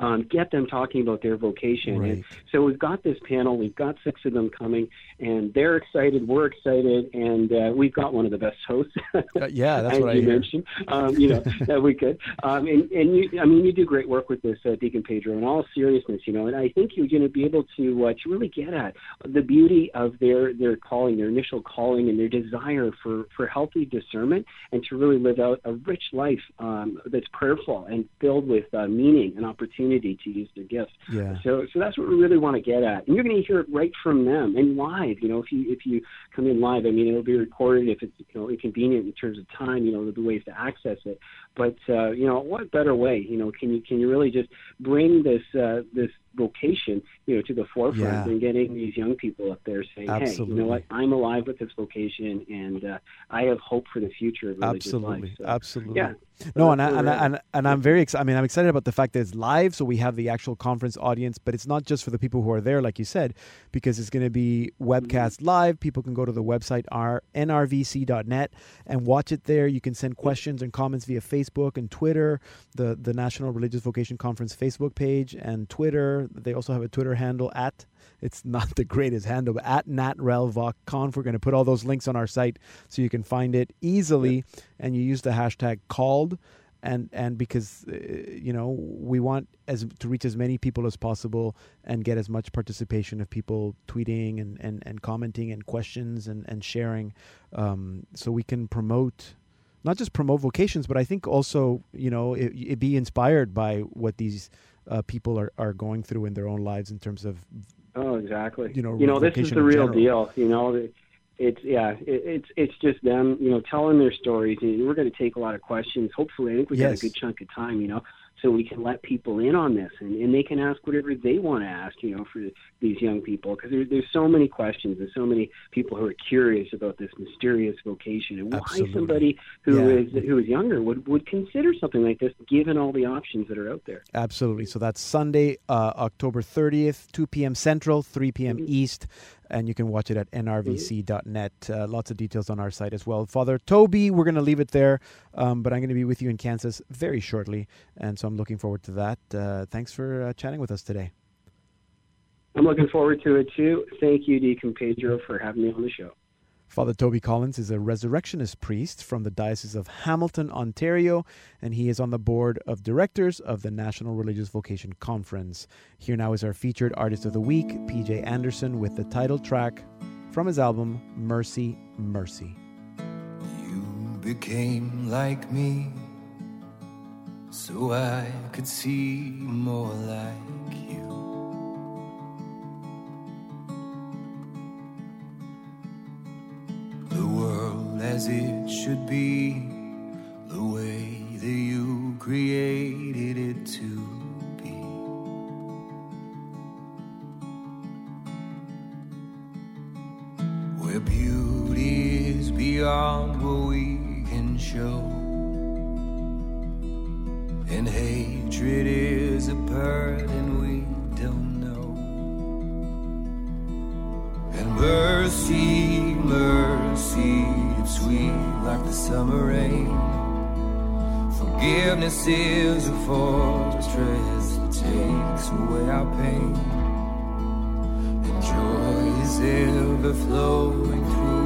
I: Um, get them talking about their vocation.
A: Right.
I: And so we've got this panel. We've got six of them coming, and they're excited. We're excited, and uh, we've got one of the best hosts.
A: Uh, yeah, that's what I
I: you
A: hear.
I: mentioned. Um, you know that we could. Um, and and you, I mean, you do great work with this, uh, Deacon Pedro. In all seriousness, you know, and I think you're going to be able to uh, to really get at the beauty of their their calling, their initial calling, and their desire for for healthy discernment and to really live out a rich life um, that's prayerful and filled with uh, meaning and opportunity to use their gifts.
A: Yeah.
I: So, so that's what we really want to get at, and you're going to hear it right from them and live. You know, if you if you come in live, I mean, it'll be recorded if it's you know inconvenient in terms of time. You know, there'll be ways to access it. But uh, you know, what better way? You know, can you can you really just bring this uh, this vocation, you know, to the forefront
A: Yeah.
I: and getting these young people up there saying, hey, you know what, I'm alive with this vocation, and uh, I have hope for the future of religious
A: Absolutely,
I: life. So,
A: absolutely.
I: Yeah.
A: No, and I, and, I, and, and I'm very excited. I mean, I'm excited about the fact that it's live, so we have the actual conference audience. But it's not just for the people who are there, like you said, because it's going to be webcast
I: Mm-hmm.
A: live. People can go to the website r nrvc.net and watch it there. You can send questions and comments via Facebook and Twitter, the the National Religious Vocation Conference Facebook page and Twitter. They also have a Twitter handle at. It's not the greatest handle, but at NatRelVocConf. We're going to put all those links on our site so you can find it easily, and you use the hashtag called and and because uh, you know we want as to reach as many people as possible and get as much participation of people tweeting and and, and commenting and questions and and sharing, um, so we can promote. Not just promote vocations, but I think also, you know, it, it be inspired by what these uh, people are, are going through in their own lives in terms of
I: Oh, exactly.
A: You know,
I: you know, this is the real
A: general.
I: deal. You know, it's yeah, it, it's it's just them, you know, telling their stories. And we're going to take a lot of questions. Hopefully, I think we got a good chunk of time. You know, so we can let people in on this, and, and they can ask whatever they want to ask. You know, for these young people, because there, there's so many questions. There's so many people who are curious about this mysterious vocation and why
A: Absolutely.
I: somebody who
A: Yeah.
I: is who is younger would would consider something like this, given all the options that are out there.
A: Absolutely. So that's Sunday, uh, October 30th, 2 p.m. Central, 3 p.m.
I: Mm-hmm.
A: East, and you can watch it at nrvc.net. Uh, lots of details on our site as well. Father Toby, we're going to leave it there, um, but I'm going to be with you in Kansas very shortly, and so I'm looking forward to that. Uh, thanks for uh, chatting with us today.
I: I'm looking forward to it too. Thank you, Deacon Pedro, for having me on the show.
A: Father Toby Collins is a resurrectionist priest from the Diocese of Hamilton, Ontario, and he is on the board of directors of the National Religious Vocation Conference. Here now is our featured artist of the week, PJ Anderson, with the title track from his album Mercy, Mercy.
C: You became like me, so I could see more like you. The world as it should be, the way that you created it to be. Where beauty is beyond what we can show, and hatred is a burden we don't mercy, mercy, it's sweet like the summer rain. Forgiveness is a fortress that takes away our pain. And joy is ever flowing through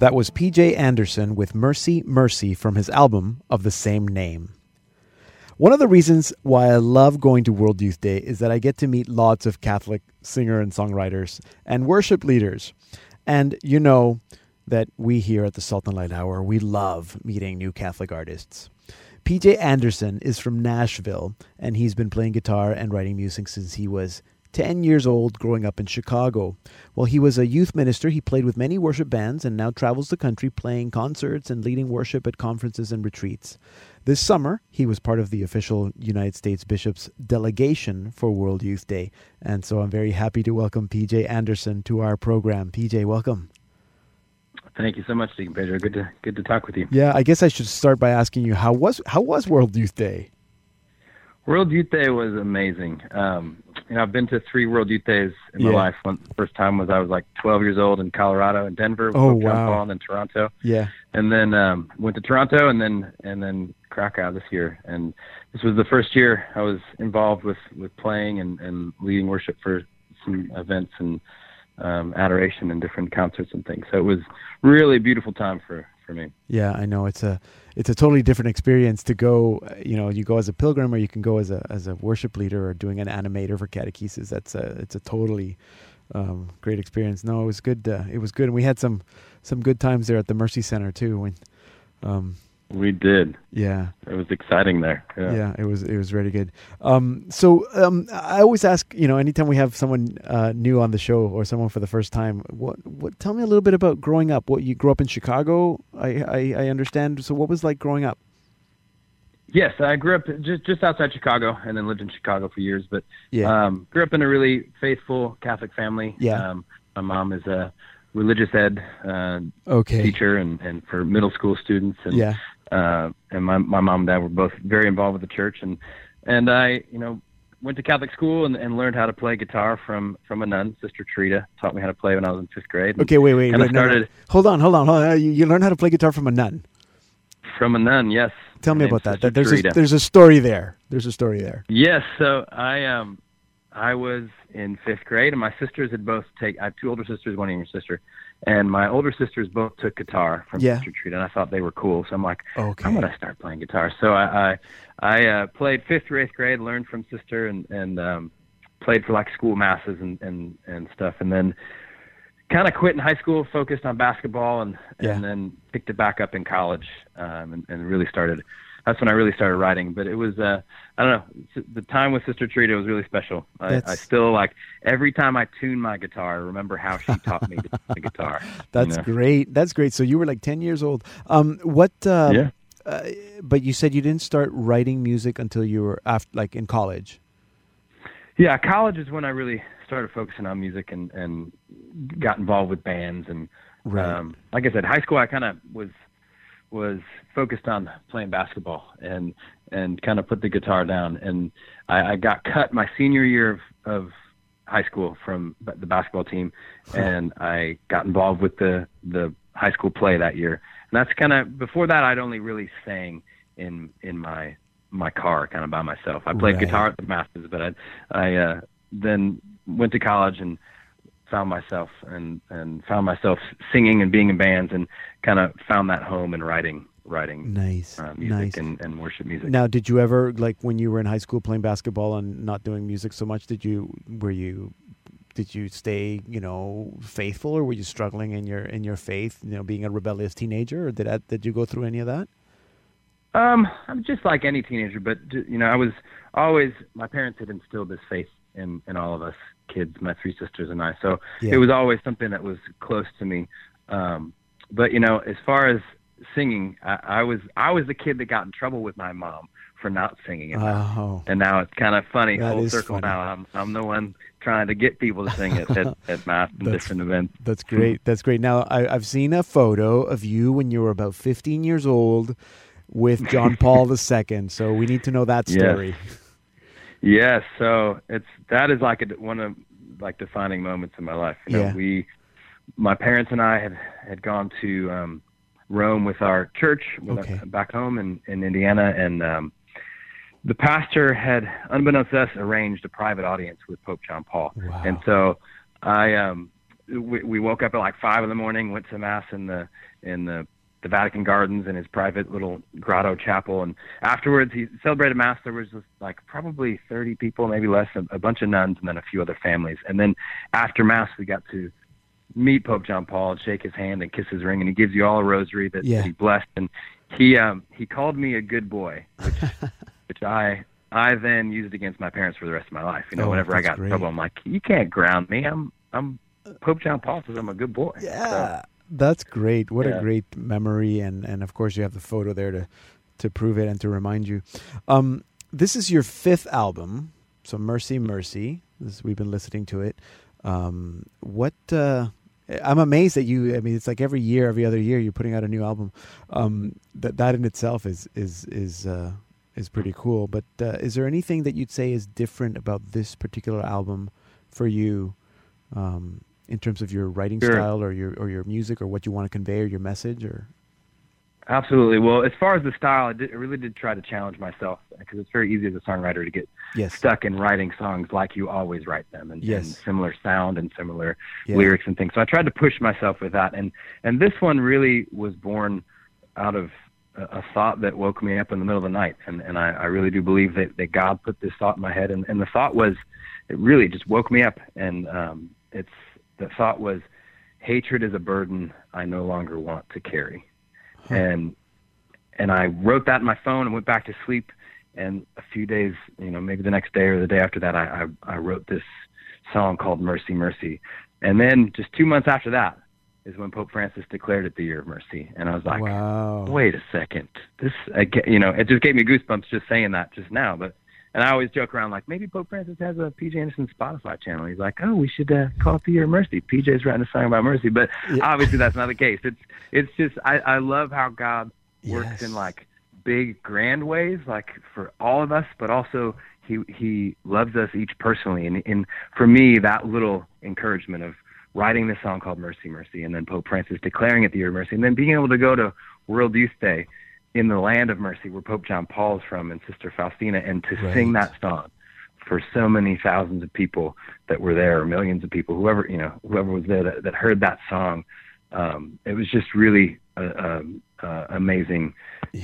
C: That
A: was PJ Anderson with Mercy, Mercy from his album of the same name. One of the reasons why I love going to World Youth Day is that I get to meet lots of Catholic singer and songwriters and worship leaders. And you know that we here at the Salt and Light Hour, we love meeting new Catholic artists. PJ Anderson is from Nashville, and he's been playing guitar and writing music since he was 10 years old growing up in Chicago. While he was a youth minister, he played with many worship bands and now travels the country playing concerts and leading worship at conferences and retreats. This summer, he was part of the official United States Bishops delegation for World Youth Day. And so I'm very happy to welcome PJ Anderson to our program. PJ, welcome.
J: Thank you so much, Deacon Pedro. Good to good to talk with you.
A: Yeah, I guess I should start by asking you how was how was World Youth Day?
J: World Youth Day was amazing. Um, you know, I've been to three World Youth Days in
A: Yeah.
J: my life. One, the first time was I was like 12 years old in Colorado and Denver. with
A: Oh, wow.
J: And then Toronto,
A: Yeah.
J: and then um, went to Toronto, and then and then Krakow this year. And this was the first year I was involved with with playing and and leading worship for some events and um, adoration and different concerts and things. So it was really a beautiful time for for me.
A: Yeah, I know it's a it's a totally different experience to go. You know, you go as a pilgrim, or you can go as a as a worship leader, or doing an animator for catechesis. That's a it's a totally um, great experience. No, it was good. Uh, it was good, and we had some some good times there at the Mercy Center too. When, um,
J: We did.
A: yeah,
J: It was exciting there.
A: yeah, it was it was really good. Um, so um, I always ask, you know, anytime we have someone uh, new on the show or someone for the first time, what what tell me a little bit about growing up. What you grew up in Chicago, I I, I understand. So what was like growing up?
J: Yes, I grew up just just outside Chicago, and then lived in Chicago for years. But
A: Yeah.
J: um, grew up in a really faithful Catholic family.
A: Yeah.
J: Um, my mom is a religious ed uh,
A: Okay.
J: teacher, and, and for middle school students. And,
A: Yeah.
J: Uh, and my my mom and dad were both very involved with the church, and and I you know went to Catholic school and, and learned how to play guitar from from a nun, Sister Trita, taught me how to play when I was in fifth grade. And-
A: Okay, wait, wait,
J: and
A: wait.
J: I
A: no, no.
J: started
A: Hold on, hold on, hold on. You, you learned how to play guitar from a nun.
J: from a nun. Yes.
A: Tell me about that.
J: Sister
A: There's a, there's a story there. There's a story there.
J: Yes, so I um I was in fifth grade and my sisters had both take I have two older sisters, one younger sister. And my older sisters both took guitar from
A: Yeah.
J: Sister Treat and I thought they were cool. So I'm like,
A: Okay.
J: I'm gonna start playing guitar. So I I, I uh, played fifth or eighth grade, learned from sister and, and um played for like school masses and, and, and stuff and then kind of quit in high school, focused on basketball, and
A: Yeah.
J: and then picked it back up in college, um, and, and really started. That's when I really started writing. But it was, uh, I don't know, the time with Sister Trita was really special. I, I still like every time I tune my guitar, I remember how she taught me to the guitar. you
A: That's
J: know?
A: great. That's great. So you were like 10 years old. Um, what? Uh,
J: Yeah.
A: Uh, but you said you didn't start writing music until you were after, like in college.
J: Yeah, college is when I really started focusing on music and and got involved with bands and
A: Right.
J: um like I said, high school I kind of was was focused on playing basketball and and kind of put the guitar down and I, I got cut my senior year of of high school from the basketball team and I got involved with the the high school play that year and that's kind of before that I'd only really sang in in my my car kind of by myself. I played
A: Right.
J: guitar at the Masters, but I I uh, then went to college and found myself and and found myself singing and being in bands and kind of found that home in writing writing
A: Nice.
J: uh, music
A: nice.
J: and, and worship music.
A: Now, did you ever like when you were in high school playing basketball and not doing music so much? Did you were you did you stay you know faithful or were you struggling in your in your faith? You know, being a rebellious teenager, or did that, did you go through any of that?
J: Um, I'm just like any teenager, but you know, I was always my parents had instilled this faith in in all of us kids, my three sisters and I. So
A: Yeah.
J: it was always something that was close to me. Um, but you know, as far as singing, I, I was I was the kid that got in trouble with my mom for not singing, and,
A: Oh,
J: and now it's kind of funny
A: That
J: full circle.
A: funny.
J: Now I'm I'm the one trying to get people to sing it at, at mass and
A: That's-
J: different events.
A: That's great. That's great. Now I, I've seen a photo of you when you were about 15 years old with John Paul II. So we need to know that
J: Yes. Yes, so it's that is like a, one of like defining moments in my life. You know,
A: Yeah.
J: we, my parents and I had had gone to um, Rome with our church with
A: Okay.
J: our- back home in in Indiana, and um, the pastor had, unbeknownst to us, arranged a private audience with Pope John Paul.
A: Wow.
J: And so I um we, we woke up at like five in the morning, went to mass in the in the the Vatican Gardens in his private little grotto chapel. And afterwards, he celebrated Mass. There was just like probably 30 people, maybe less, a, bunch of nuns, and then a few other families. And then after Mass, we got to meet Pope John Paul and shake his hand and kiss his ring, and he gives you all a rosary that,
A: Yeah.
J: that he blessed. And he um, he called me a good boy, which which I I then used against my parents for the rest of my life. You know,
A: Oh,
J: whenever I got
A: great.
J: in trouble, I'm like, you can't ground me. I'm I'm Pope John Paul says I'm a good boy.
A: Yeah, that's great. What a great memory, and and of course you have the photo there to to prove it and to remind you. Um, this is your fifth album, so Mercy, Mercy. This, we've been listening to it. Um, what? Uh, I'm amazed that you. I mean, it's like every year, every other year, you're putting out a new album. Um, that that in itself is is is uh, is pretty cool. But uh, is there anything that you'd say is different about this particular album for you? Um, in terms of your writing
J: Sure.
A: style or your or your music or what you want to convey or your message or
J: Absolutely. Well, as far as the style, I, did, I really did try to challenge myself because it's very easy as a songwriter to get
A: Yes.
J: stuck in writing songs like you always write them, and,
A: Yes.
J: and similar sound and similar
A: Yeah.
J: lyrics and things. So I tried to push myself with that, and and this one really was born out of a, a thought that woke me up in the middle of the night, and and I, I really do believe that that God put this thought in my head, and and the thought was, it really just woke me up, and um, it's the thought was, hatred is a burden I no longer want to carry hmm. and and I wrote that in my phone and went back to sleep. And a few days, you know, maybe the next day or the day after that, I I, I wrote this song called Mercy, Mercy. And then just two months after that is when Pope Francis declared it the year of mercy. And I was like,
A: wow.
J: wait a second, this, I get, you know, it just gave me goosebumps just saying that just now. But and I always joke around like maybe Pope Francis has a PJ Anderson Spotify channel. He's like, oh, we should uh, call it the Year of Mercy. PJ's writing a song about mercy, but obviously that's not the case. It's it's just I I love how God works
A: Yes.
J: in like big grand ways, like for all of us, but also he he loves us each personally. And and for me, that little encouragement of writing this song called Mercy, Mercy, and then Pope Francis declaring it the Year of Mercy, and then being able to go to World Youth Day in the land of mercy where Pope John Paul's from and Sister Faustina and to sing that song for so many thousands of people that were there, or millions of people, whoever you know, whoever was there that, that heard that song, um, it was just really a, a, a amazing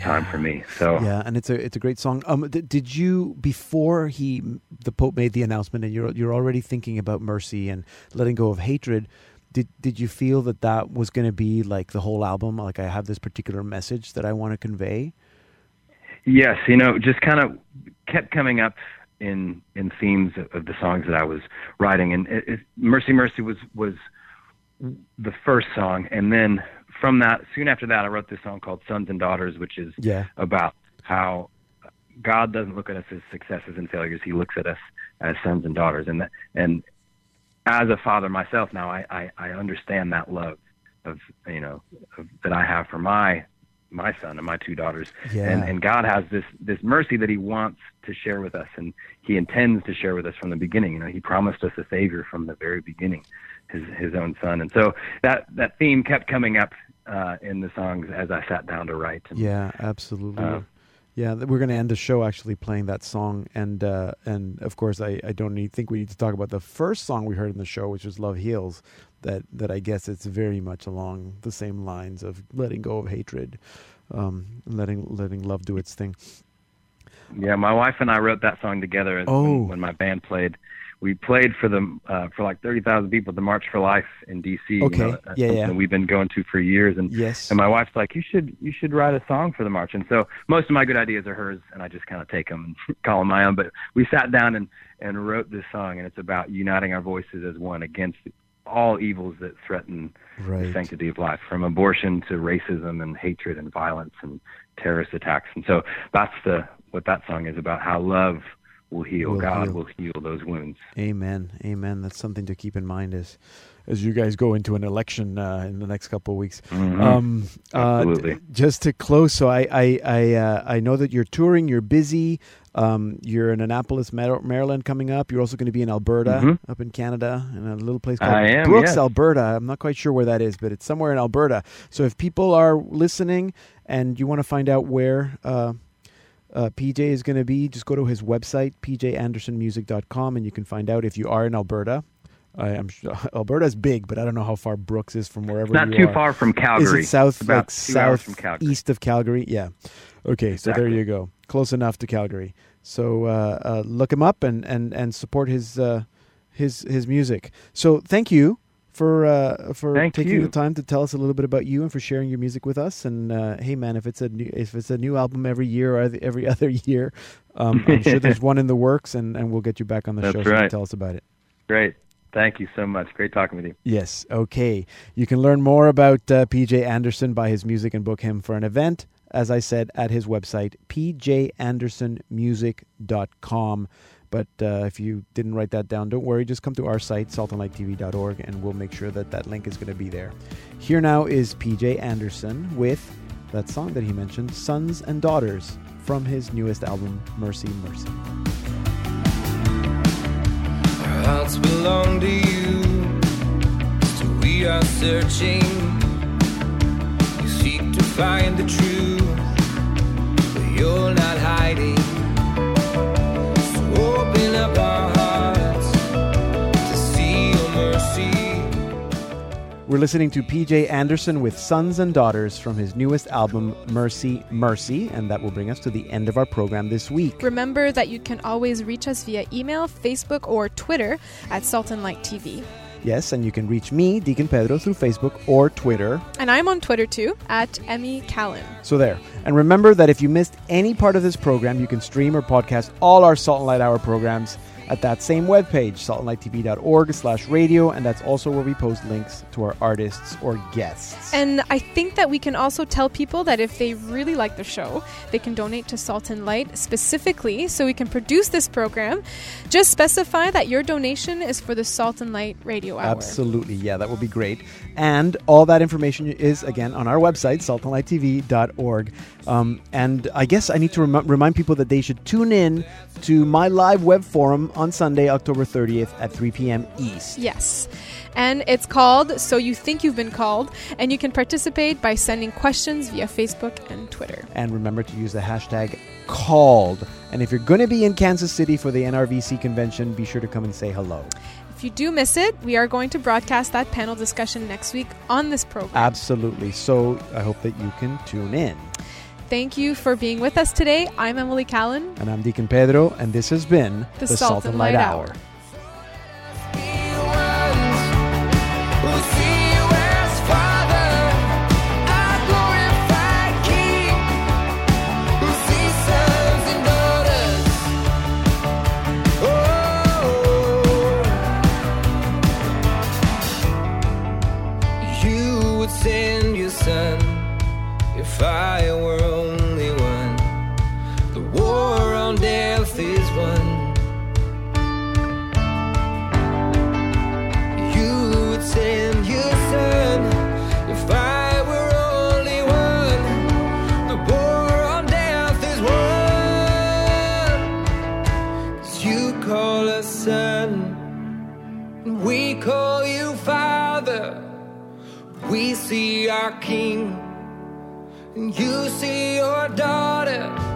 J: time for me. So
A: Yeah, and it's a it's a great song. Um, d- did you before he the Pope made the announcement, and you're you're already thinking about mercy and letting go of hatred? Did did you feel that that was going to be like the whole album? Like I have this particular message that I want to convey.
J: Yes, you know, just kind of kept coming up in in themes of, the songs that I was writing, and it, it, "Mercy, Mercy" was was the first song, and then from that, soon after that, I wrote this song called "Sons and Daughters," which is
A: Yeah.
J: about how God doesn't look at us as successes and failures; He looks at us as sons and daughters, and that, and as a father myself now, I, I I understand that love of you know of, that I have for my my son and my two daughters
A: Yeah.
J: and and God has this this mercy that He wants to share with us, and He intends to share with us from the beginning. You know, He promised us a Savior from the very beginning, His His own Son, and so that that theme kept coming up uh, in the songs as I sat down to write. And,
A: Yeah, absolutely.
J: Uh,
A: yeah, we're going to end the show actually playing that song, and uh, and of course I, I don't need think we need to talk about the first song we heard in the show, which was "Love Heals." That that I guess it's very much along the same lines of letting go of hatred, um, letting letting love do its thing.
J: Yeah, my wife and I wrote that song together
A: Oh.
J: when, when my band played. We played for the uh, for like thirty thousand people at the March for Life in D.C.
A: Okay.
J: You know, that's
A: Yeah, yeah.
J: We've been going to for years, and
A: Yes.
J: and my wife's like, you should you should write a song for the march. And so most of my good ideas are hers, and I just kind of take them and call them my own. But we sat down and and wrote this song, and it's about uniting our voices as one against all evils that threaten the sanctity of life, from abortion to racism and hatred and violence and terrorist attacks. And so that's the what that song is about. How love will heal.
A: Will
J: God
A: heal.
J: will heal those wounds.
A: Amen. Amen. That's something to keep in mind as as you guys go into an election uh, in the next couple of weeks.
J: Mhm.
A: Um, uh, d-
J: Absolutely.
A: just to close, so I I I, uh, I know that you're touring. You're busy. Um, you're in Annapolis, Maryland, coming up. You're also going to be in Alberta,
J: Mhm.
A: up in Canada, in a little place called
J: am,
A: Brooks,
J: yes.
A: Alberta. I'm not quite sure where that is, but it's somewhere in Alberta. So if people are listening and you want to find out where. Uh, PJ is going to be. Just go to his website, pjandersonmusic.com, and you can find out if you are in Alberta. I am sure Alberta's big, but I don't know how far Brooks is from wherever.
J: It's not too
A: are.
J: far from Calgary.
A: Is it south,
J: about
A: like south
J: from Calgary.
A: east of Calgary? Yeah. Okay, so there you go. Close enough to Calgary. So uh, uh, look him up and and and support his uh, his his music. So thank you for uh, for
J: Thank
A: taking
J: you.
A: the time to tell us a little bit about you and for sharing your music with us. And uh, hey, man, if it's a new if it's a new album every year or every- other year, um, I'm sure there's one in the works, and, and we'll get you back on the
J: That's
A: show so
J: right.
A: tell us about it.
J: Great. Thank you so much. Great talking with you.
A: Yes. Okay. You can learn more about uh, PJ Anderson by his music and book him for an event, as I said, at his website, pjandersonmusic.com. But uh, if you didn't write that down, don't worry. Just come to our site, saltandlighttv.org, and we'll make sure that that link is going to be there. Here now is PJ Anderson with that song that he mentioned, Sons and Daughters, from his newest album, Mercy, Mercy.
C: Our hearts belong to you. So we are searching. We seek to find the truth. But you're not hiding.
A: We're listening to PJ Anderson with Sons and Daughters from his newest album, Mercy, Mercy, and that will bring us to the end of our program this week.
B: Remember that you can always reach us via email, Facebook, or Twitter at Salt and Light TV.
A: Yes, and you can reach me, Deacon Pedro, through Facebook or Twitter.
B: And I'm on Twitter too, at Emily Callan.
A: So there. And remember that if you missed any part of this program, you can stream or podcast all our Salt and Light Hour programs at that same webpage, saltandlighttv.org slash radio, and that's also where we post links to our artists or guests.
B: And I think that we can also tell people that if they really like the show, they can donate to Salt and Light specifically so we can produce this program. Just specify that your donation is for the Salt and Light Radio Hour.
A: Absolutely. Yeah, that will be great. And all that information is, again, on our website, saltandlighttv.org. Um, and I guess I need to rem- remind people that they should tune in to my live web forum on Sunday, October 30th at 3 p.m. East.
B: Yes. And it's called So You Think You've Been Called, and you can participate by sending questions via Facebook and Twitter.
A: And remember to use the hashtag called. And if you're going to be in Kansas City for the NRVC convention, be sure to come and say hello.
B: If you do miss it, we are going to broadcast that panel discussion next week on this program.
A: Absolutely. So I hope that you can tune in.
B: Thank you for being with us today. I'm Emily Callan.
A: And I'm Deacon Pedro, and this has been
B: The Salt and Light Hour.
C: We'll Our king, and you see your daughter.